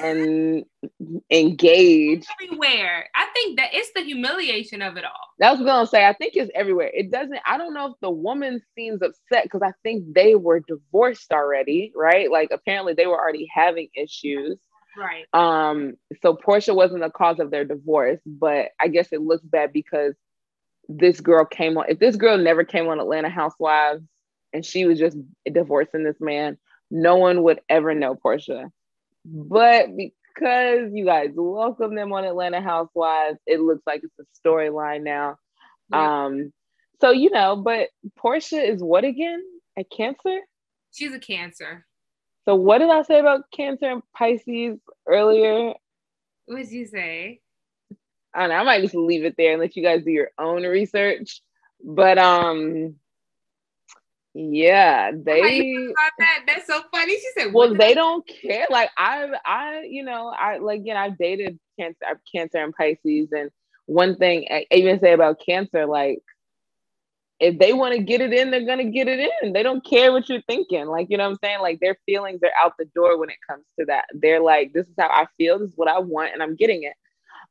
and engaged. Everywhere. I think that it's the humiliation of it all. That was gonna say. I think it's everywhere. It doesn't i don't know if the woman seems upset because i think they were divorced already right? Like apparently they were already having issues Right. Um, so Porsha wasn't the cause of their divorce, but I guess it looks bad because this girl came on. If this girl never came on Atlanta Housewives and she was just divorcing this man, no one would ever know Porsha. But because you guys welcome them on Atlanta Housewives, it looks like it's a storyline now. Yeah. Um, so you know, but Porsha is what again? A cancer? She's a cancer. So what did I say about Cancer and Pisces earlier? What did you say? I don't know. I might just leave it there and let you guys do your own research. But um, yeah, they. That? That's so funny. She said, "Well, they don't care." Like I, I, you know, I like again, I've dated Cancer, I've Cancer and Pisces, and one thing I even say about Cancer, like if they want to get it in, they're going to get it in. They don't care what you're thinking. Like, you know what I'm saying? Like, their feelings are out the door when it comes to that. They're like, this is how I feel. This is what I want, and I'm getting it.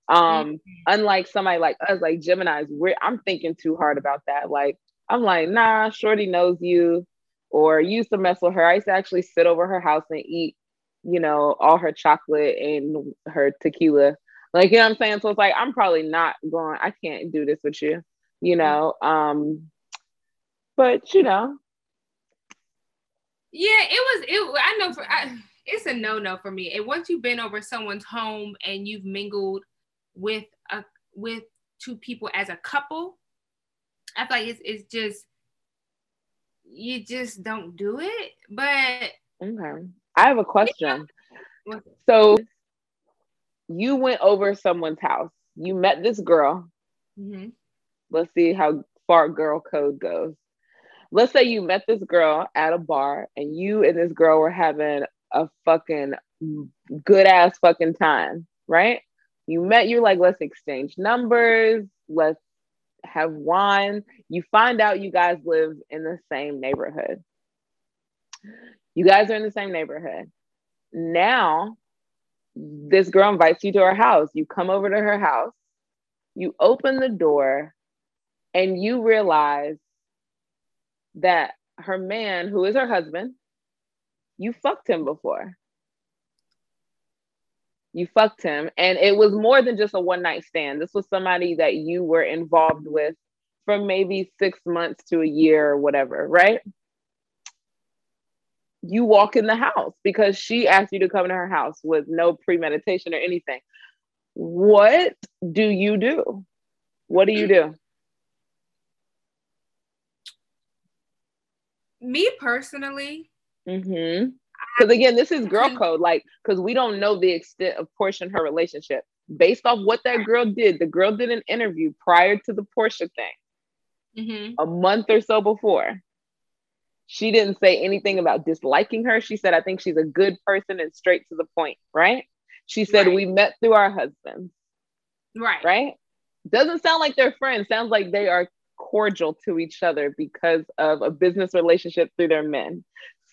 Um, mm-hmm. unlike somebody like us, like Gemini's, we're I'm thinking too hard about that. Like, I'm like, nah, Shorty knows you, or used to mess with her. I used to actually sit over her house and eat, you know, all her chocolate and her tequila. Like, you know what I'm saying? So it's like, I'm probably not going, I can't do this with you, you know. Um, but you know. Yeah, it was it I know for I, it's a no-no for me. And once you've been over someone's home and you've mingled with a with two people as a couple, I feel like it's it's just you just don't do it. But okay, I have a question. So you went over someone's house. You met this girl. Mm-hmm. Let's see how far girl code goes. Let's say you met this girl at a bar and you and this girl were having a fucking good ass fucking time, right? You met, you're like, let's exchange numbers, let's have wine. You find out you guys live in the same neighborhood. You guys are in the same neighborhood. Now, this girl invites you to her house. You come over to her house, you open the door, and you realize that her man, who is her husband, you fucked him before. You fucked him. And it was more than just a one night stand. This was somebody that you were involved with from maybe six months to a year or whatever, right? You walk in the house because she asked you to come to her house with no premeditation or anything. What do you do? What do you do? Me personally, Mm-hmm. Because again, this is girl code, like, because we don't know the extent of Porsha and her relationship. Based off what that girl did, the girl did an interview prior to the Porsha thing, mm-hmm. a month or so before. She didn't say anything about disliking her. She said, I think she's a good person and straight to the point, right? She said, right. We met through our husbands. Right. Right? Doesn't sound like they're friends. Sounds like they are cordial to each other because of a business relationship through their men.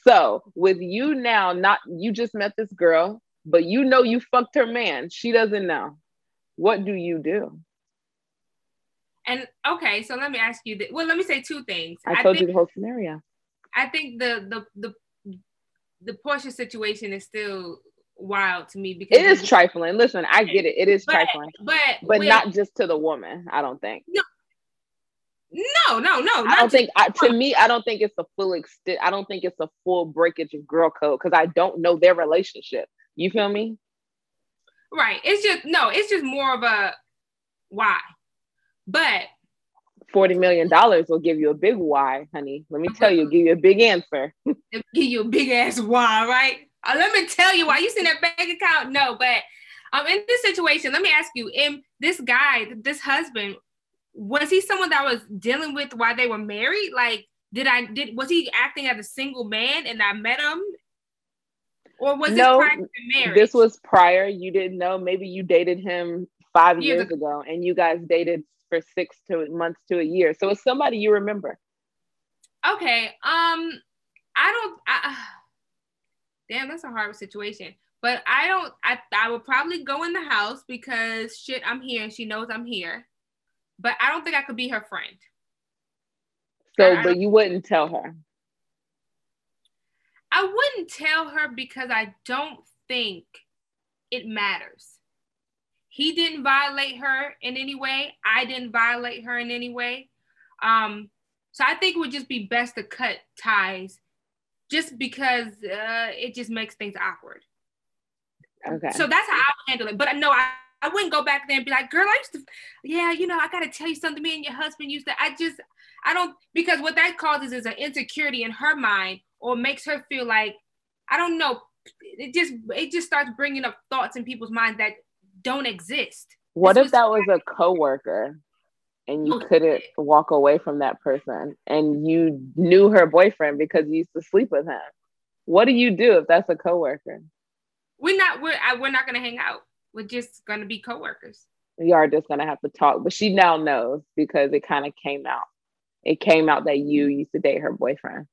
So with you now, not you just met this girl, but you know you fucked her man. She doesn't know. What do you do? And okay, so let me ask you. Th- well, let me say two things. I, I told think, you the whole scenario. I think the the the the Porsha situation is still wild to me because it is trifling. Listen, I get it. It is but, trifling, but but with, not just to the woman. I don't think. No, no, no, no. I don't think. I, to me, I don't think it's a full extent. I don't think it's a full breakage of girl code because I don't know their relationship. You feel me? Right. It's just no. It's just more of a why. But forty million dollars will give you a big why, honey. Let me tell you, give you a big answer. give you a big ass why, right? Uh, let me tell you why. You seen that bank account? No, but um, in this situation, let me ask you: in this guy, this husband, was he someone that was dealing with why they were married? Like, did I did was he acting as a single man and I met him? Or was no, this prior to marriage? This was prior. You didn't know. Maybe you dated him five years, years ago. ago and you guys dated for six to months to a year. So it's somebody you remember. Okay. Um, I don't I, damn, that's a hard situation. But I don't I I would probably go in the house because shit, I'm here and she knows I'm here but I don't think I could be her friend. So, but you wouldn't tell her? I wouldn't tell her because I don't think it matters. He didn't violate her in any way. I didn't violate her in any way. Um, so I think it would just be best to cut ties just because uh, it just makes things awkward. Okay. So that's how I would handle it. But no, I, I wouldn't go back there and be like, girl, I used to, yeah, you know, I gotta tell you something. Me and your husband used to. I just, I don't, because what that causes is an insecurity in her mind, or makes her feel like, I don't know. It just, it just starts bringing up thoughts in people's minds that don't exist. What if that was a coworker? and you oh, couldn't walk away from that person and you knew her boyfriend because you used to sleep with him what do you do if that's a coworker we're not we're, we're not going to hang out we're just gonna be coworkers. We are just gonna have to talk, but she now knows because it kind of came out. It came out that you used to date her boyfriend.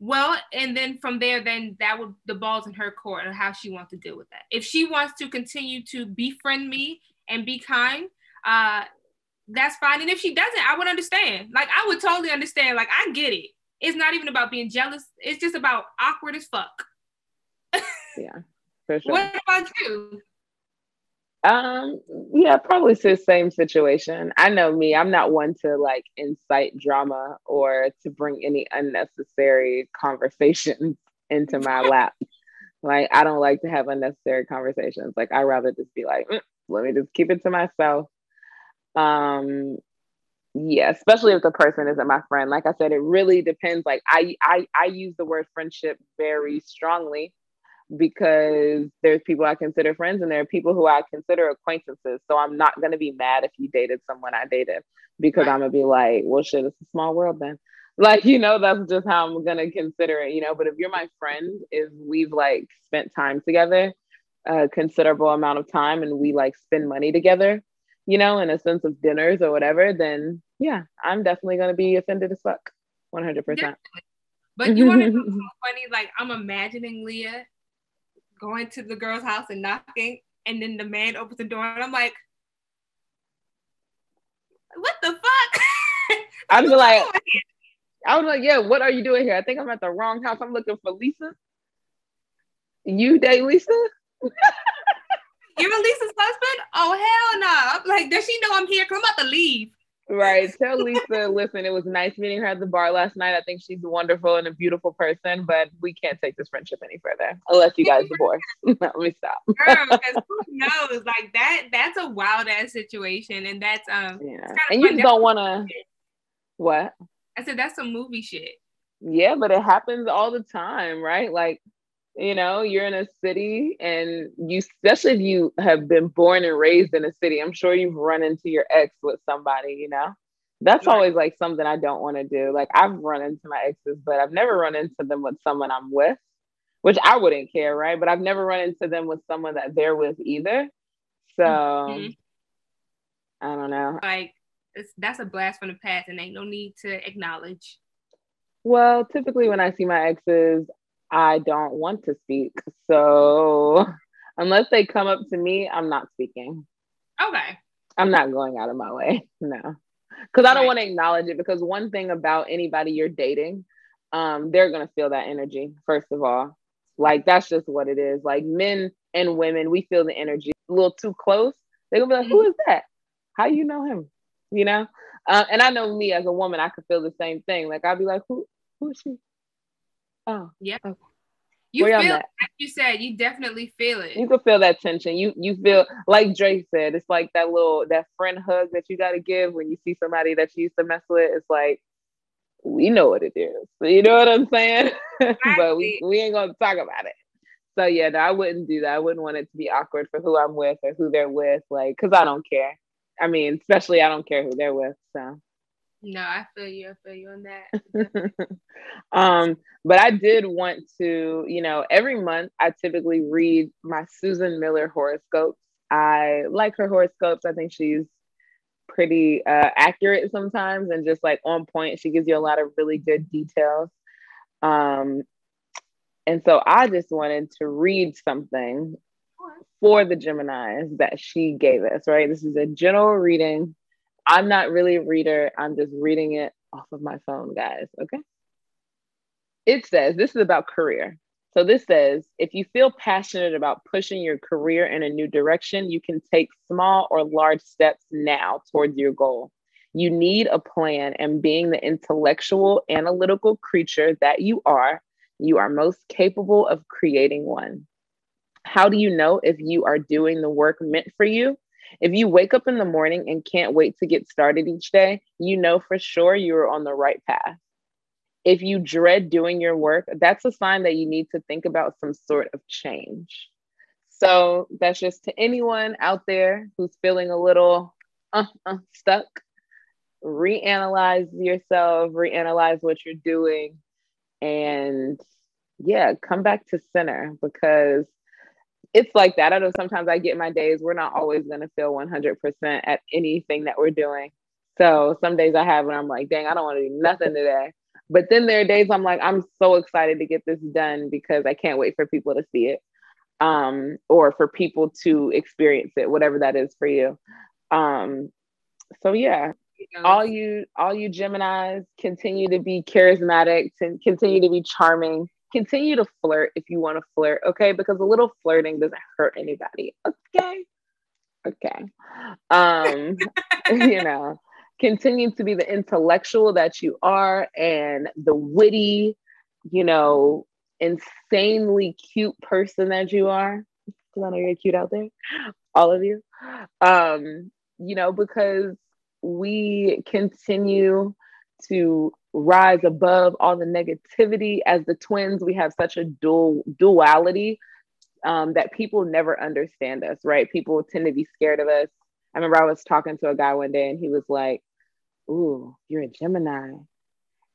Well, and then from there, then that would the balls in her court and how she wants to deal with that. If she wants to continue to befriend me and be kind, uh, that's fine. And if she doesn't, I would understand. Like I would totally understand. Like I get it. It's not even about being jealous. It's just about awkward as fuck. yeah, for sure. What about you? Um, yeah, probably the same situation. I know me, I'm not one to like incite drama or to bring any unnecessary conversations into my lap. Like, I don't like to have unnecessary conversations. Like, I rather just be like, mm, let me just keep it to myself. Um, yeah, especially if the person isn't my friend. Like I said, it really depends. Like I, I, I use the word friendship very strongly because there's people I consider friends and there are people who I consider acquaintances. So I'm not gonna be mad if you dated someone I dated because right. I'm gonna be like, well, shit, it's a small world then. Like, you know, that's just how I'm gonna consider it, you know. But if you're my friend, if we've like spent time together, a considerable amount of time, and we like spend money together, you know, in a sense of dinners or whatever, then yeah, I'm definitely gonna be offended as fuck. 100 percent but you want to know funny? Like I'm imagining Leah going to the girl's house and knocking, and then the man opens the door, and I'm like, what the fuck? I'd be like, I was like, yeah, what are you doing here? I think I'm at the wrong house. I'm looking for Lisa. You date Lisa? You're Lisa's husband? Oh hell no! I'm like, does she know I'm here? Cause I'm about to leave. Right. Tell Lisa, listen, it was nice meeting her at the bar last night. I think she's wonderful and a beautiful person, but we can't take this friendship any further unless you guys divorce. Let me stop. Girl, because who knows? Like that, that's a wild ass situation. And that's um yeah. And you just don't wanna what? I said that's some movie shit. Yeah, but it happens all the time, right? Like you know you're in a city and you especially if you have been born and raised in a city i'm sure you've run into your ex with somebody you know? That's right. always like something i don't want to do. Like i've run into my exes but i've never run into them with someone i'm with which i wouldn't care right? But i've never run into them with someone that they're with either. So mm-hmm. i don't know. Like that's a blast from the past and ain't no need to acknowledge. Well, typically when I see my exes, I don't want to speak. So unless they come up to me, I'm not speaking. Okay. I'm not going out of my way. No. Because I don't right. want to acknowledge it. Because one thing about anybody you're dating, um, they're gonna feel that energy, first of all. Like that's just what it is. Like men and women, we feel the energy a little too close. They're gonna be like, who is that? How do you know him? You know? Uh, and I know me as a woman, I could feel the same thing. Like I'd be like, who who is she? Oh, yeah. Okay. You feel, like you said, you definitely feel it. You can feel that tension. You you feel like Drake said, it's like that little that friend hug that you got to give when you see somebody that you used to mess with. It's like we know what it is. You know what I'm saying? but we, we ain't gonna talk about it. So yeah, no, I wouldn't do that. I wouldn't want it to be awkward for who I'm with or who they're with, like, cause I don't care. I mean, especially I don't care who they're with. So no, I feel you. I feel you on that. um, but I did want to, you know, every month I typically read my Susan Miller horoscopes. I like her horoscopes. I think she's pretty uh, accurate sometimes and just like on point. She gives you a lot of really good details. Um, and so I just wanted to read something for the Geminis that she gave us, right? This is a general reading I'm not really a reader. I'm just reading it off of my phone, guys. Okay. It says this is about career. So this says if you feel passionate about pushing your career in a new direction, you can take small or large steps now towards your goal. You need a plan, and being the intellectual, analytical creature that you are, you are most capable of creating one. How do you know if you are doing the work meant for you? If you wake up in the morning and can't wait to get started each day, you know for sure you're on the right path. If you dread doing your work, that's a sign that you need to think about some sort of change. So that's just to anyone out there who's feeling a little uh, uh, stuck. Reanalyze yourself, reanalyze what you're doing, and yeah, come back to center because it's like that. I know sometimes I get my days, we're not always going to feel 100% at anything that we're doing. So some days I have when I'm like, dang, I don't want to do nothing today. But then there are days I'm like, I'm so excited to get this done because I can't wait for people to see it. um, or for people to experience it, whatever that is for you. Um, so yeah, all you all you Geminis continue to be charismatic and continue to be charming. Continue to flirt if you want to flirt, okay? Because a little flirting doesn't hurt anybody. Okay. Okay. Um, you know, continue to be the intellectual that you are and the witty, you know, insanely cute person that you are. Because I know you're cute out there, all of you. Um, you know, because we continue to rise above all the negativity. As the twins we have such a dual duality um, that people never understand us right? People tend to be scared of us. I remember i was talking to a guy one day and he was like ooh you're a gemini.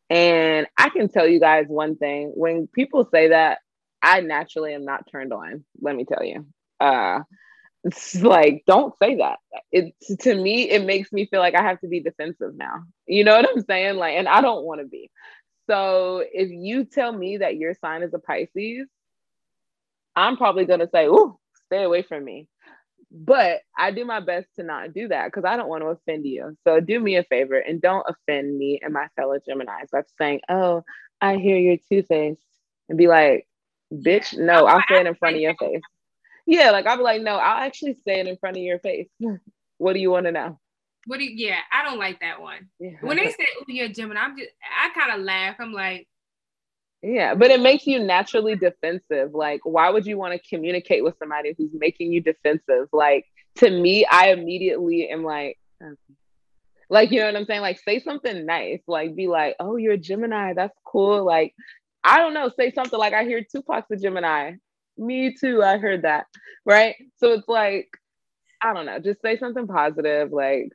And i can tell you guys one thing. When people say that i naturally am not turned on let me tell you. Uh it's like don't say that. It to me it makes me feel like i have to be defensive now. You know what i'm saying? Like and i don't want to be. So if you tell me that your sign is a pisces i'm probably going to say oh stay away from me. But i do my best to not do that because i don't want to offend you. So do me a favor and don't offend me and my fellow geminis by saying oh i hear you're two-faced and be like bitch no i'll say it in front of your face yeah, like I'll be like, no, I'll actually say it in front of your face. what do you want to know? What do you, yeah, I don't like that one. Yeah. When they say, oh, you're a Gemini, I'm just, I kind of laugh. I'm like, yeah, but it makes you naturally defensive. Like, why would you want to communicate with somebody who's making you defensive? Like, to me, I immediately am like, okay. like, you know what I'm saying? Like, say something nice. Like, be like, oh, you're a Gemini. That's cool. Like, I don't know. Say something like, I hear Tupac's a Gemini me too. I heard that. Right. So it's like, I don't know, just say something positive. Like,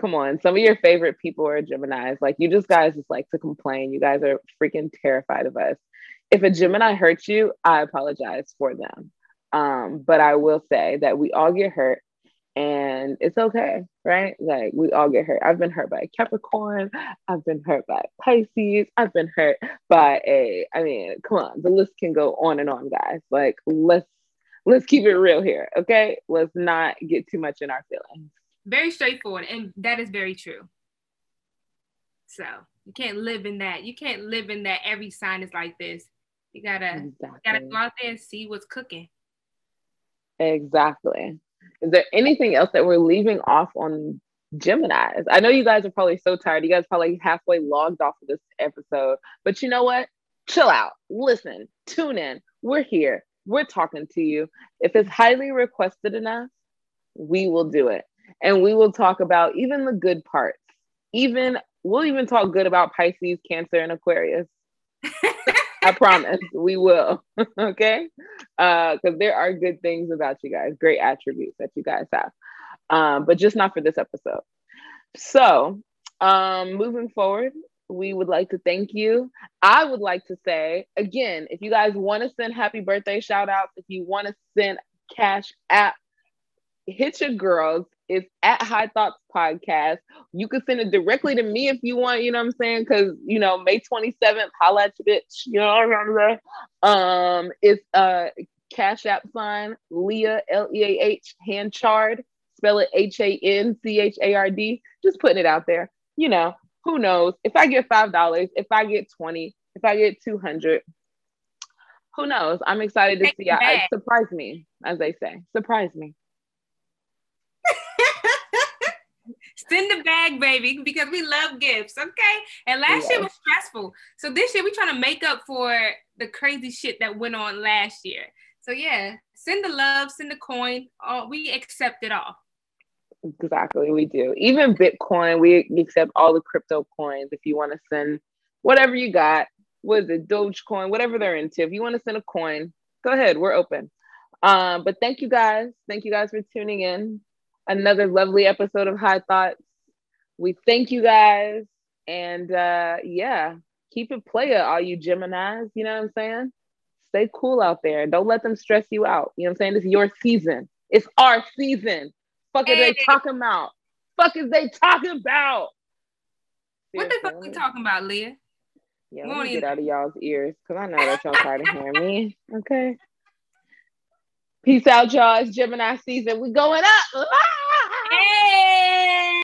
come on, some of your favorite people are Geminis. Like, you just guys just like to complain. You guys are freaking terrified of us. If a Gemini hurts you, I apologize for them. Um, but I will say that we all get hurt and it's okay, right? Like we all get hurt. I've been hurt by a Capricorn, I've been hurt by Pisces, I've been hurt by a, I mean, come on, the list can go on and on, guys. Like let's let's keep it real here, okay? Let's not get too much in our feelings. Very straightforward, and that is very true. So you can't live in that. You can't live in that every sign is like this. You gotta exactly. gotta go out there and see what's cooking. Exactly. Is there anything else that we're leaving off on Geminis? I know you guys are probably so tired. You guys probably halfway logged off of this episode, but you know what? Chill out, listen, tune in. We're here. We're talking to you. If it's highly requested enough, we will do it. And we will talk about even the good parts. Even we'll even talk good about Pisces, Cancer, and Aquarius. I promise we will. okay. Because uh, there are good things about you guys, great attributes that you guys have. Um, but just not for this episode. So, um, moving forward, we would like to thank you. I would like to say again, if you guys want to send happy birthday shout outs, if you want to send cash app, hit your girls it's at High Thoughts Podcast. You can send it directly to me if you want, you know what I'm saying? Because, you know, May 27th, holla at you, bitch. You know what I'm saying? Um, it's a Cash App sign, Leah, L E A H, Hanchard. Spell it H A N C H A R D. Just putting it out there. You know, who knows? If I get $5, if I get 20, if I get 200, who knows? I'm excited to see. I, surprise me, as they say. Surprise me. Send the bag, baby, because we love gifts. Okay. And last yes. year was stressful. So this year we're trying to make up for the crazy shit that went on last year. So yeah, send the love, send the coin. All we accept it all. Exactly, we do. Even Bitcoin, we accept all the crypto coins. If you want to send whatever you got, what is it, Dogecoin, whatever they're into. If you want to send a coin, go ahead. We're open. Um, but thank you guys. Thank you guys for tuning in another lovely episode of High Thoughts. We thank you guys. And uh, yeah, keep it player, all you Geminis. You know what I'm saying? Stay cool out there. Don't let them stress you out. You know what I'm saying? It's your season. It's our season. Fuck is they talking about? Fuck is they talking about? What the fuck we talking about, Leah? Yeah, let me get out of y'all's ears because I know that y'all tired of hearing me. Okay. Peace out, y'all. It's Gemini season. We're going up. Ah! Hey!